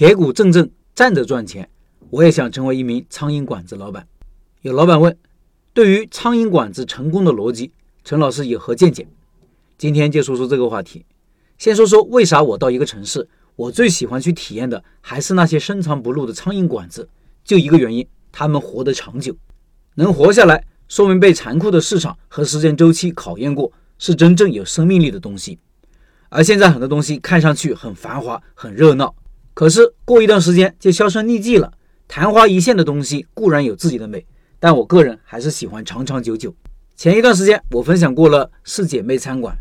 铁骨铮铮站着赚钱。我也想成为一名苍蝇馆子老板。有老板问，对于苍蝇馆子成功的逻辑，陈老师有何见解？今天就说说这个话题。先说说为啥我到一个城市，我最喜欢去体验的还是那些深藏不露的苍蝇馆子。就一个原因，他们活得长久，能活下来，说明被残酷的市场和时间周期考验过，是真正有生命力的东西。而现在很多东西看上去很繁华、很热闹，可是过一段时间就销声匿迹了。昙花一现的东西固然有自己的美，但我个人还是喜欢长长久久。前一段时间我分享过了四姐妹餐馆、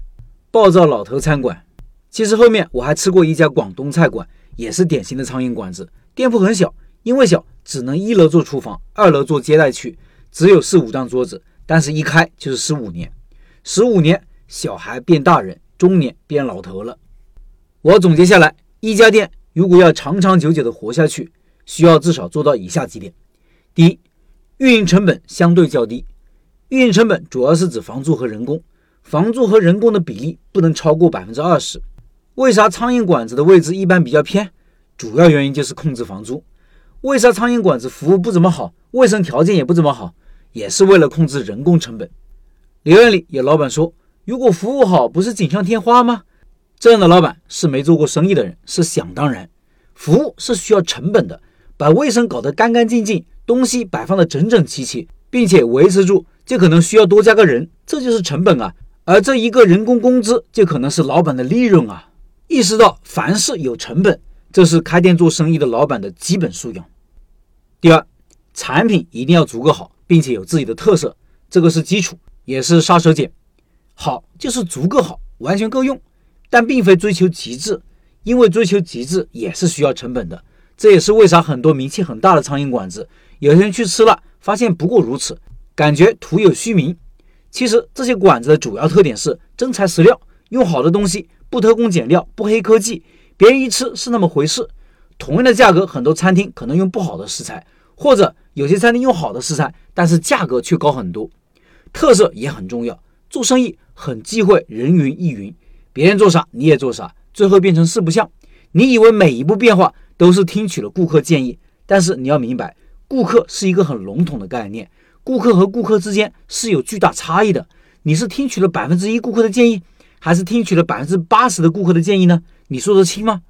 暴躁老头餐馆，其实后面我还吃过一家广东菜馆，也是典型的苍蝇馆子。店铺很小，因为小只能一楼做厨房，二楼做接待区，只有四五张桌子，但是一开就是十五年，十五年小孩变大人。中年变老头了。我总结下来，一家店如果要长长久久的活下去，需要至少做到以下几点：第一，运营成本相对较低。运营成本主要是指房租和人工，房租和人工的比例不能超过百分之二十。为啥苍蝇馆子的位置一般比较偏？主要原因就是控制房租。为啥苍蝇馆子服务不怎么好，卫生条件也不怎么好，也是为了控制人工成本。留言里有老板说。如果服务好，不是锦上添花吗？这样的老板是没做过生意的人，是想当然。服务是需要成本的，把卫生搞得干干净净，东西摆放的整整齐齐，并且维持住，就可能需要多加个人，这就是成本啊。而这一个人工工资，就可能是老板的利润啊。意识到凡事有成本，这是开店做生意的老板的基本素养。第二，产品一定要足够好，并且有自己的特色，这个是基础，也是杀手锏。好就是足够好，完全够用，但并非追求极致，因为追求极致也是需要成本的。这也是为啥很多名气很大的苍蝇馆子，有些人去吃了，发现不过如此，感觉徒有虚名。其实这些馆子的主要特点是真材实料，用好的东西，不偷工减料，不黑科技，别人一吃是那么回事。同样的价格，很多餐厅可能用不好的食材，或者有些餐厅用好的食材，但是价格却高很多。特色也很重要，做生意。很忌讳人云亦云，别人做啥你也做啥，最后变成四不像。你以为每一步变化都是听取了顾客建议，但是你要明白，顾客是一个很笼统的概念，顾客和顾客之间是有巨大差异的。你是听取了百分之一顾客的建议，还是听取了百分之八十的顾客的建议呢？你说得清吗？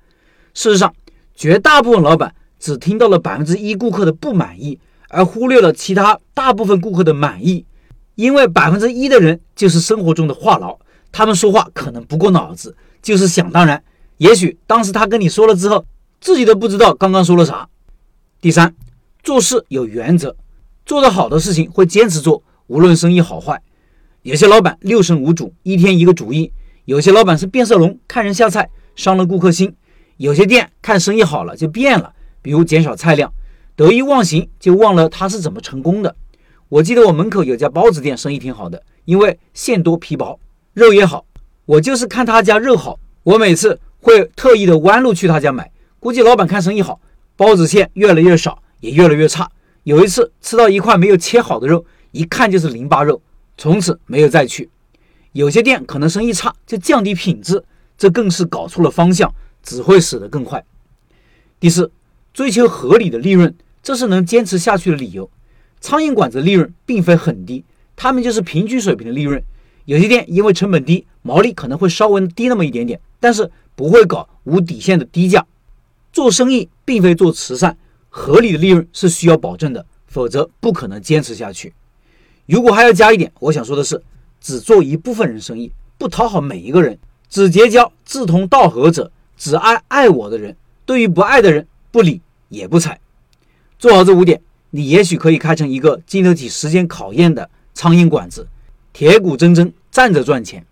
事实上，绝大部分老板只听到了百分之一顾客的不满意，而忽略了其他大部分顾客的满意。因为百分之一的人就是生活中的话痨，他们说话可能不过脑子，就是想当然。也许当时他跟你说了之后，自己都不知道刚刚说了啥。第三，做事有原则，做得好的事情会坚持做，无论生意好坏。有些老板六神无主，一天一个主意；有些老板是变色龙，看人下菜，伤了顾客心；有些店看生意好了就变了，比如减少菜量，得意忘形，就忘了他是怎么成功的。我记得我门口有家包子店，生意挺好的，因为馅多皮薄，肉也好。我就是看他家肉好，我每次会特意的弯路去他家买。估计老板看生意好，包子馅越来越少，也越来越差。有一次吃到一块没有切好的肉，一看就是淋巴肉，从此没有再去。有些店可能生意差，就降低品质，这更是搞错了方向，只会死得更快。第四，追求合理的利润，这是能坚持下去的理由。苍蝇馆子利润并非很低，他们就是平均水平的利润。有些店因为成本低，毛利可能会稍微低那么一点点，但是不会搞无底线的低价。做生意并非做慈善，合理的利润是需要保证的，否则不可能坚持下去。如果还要加一点，我想说的是，只做一部分人生意，不讨好每一个人，只结交志同道合者，只爱爱我的人，对于不爱的人不理也不睬。做好这五点。你也许可以开成一个经得起时间考验的苍蝇馆子，铁骨铮铮站着赚钱。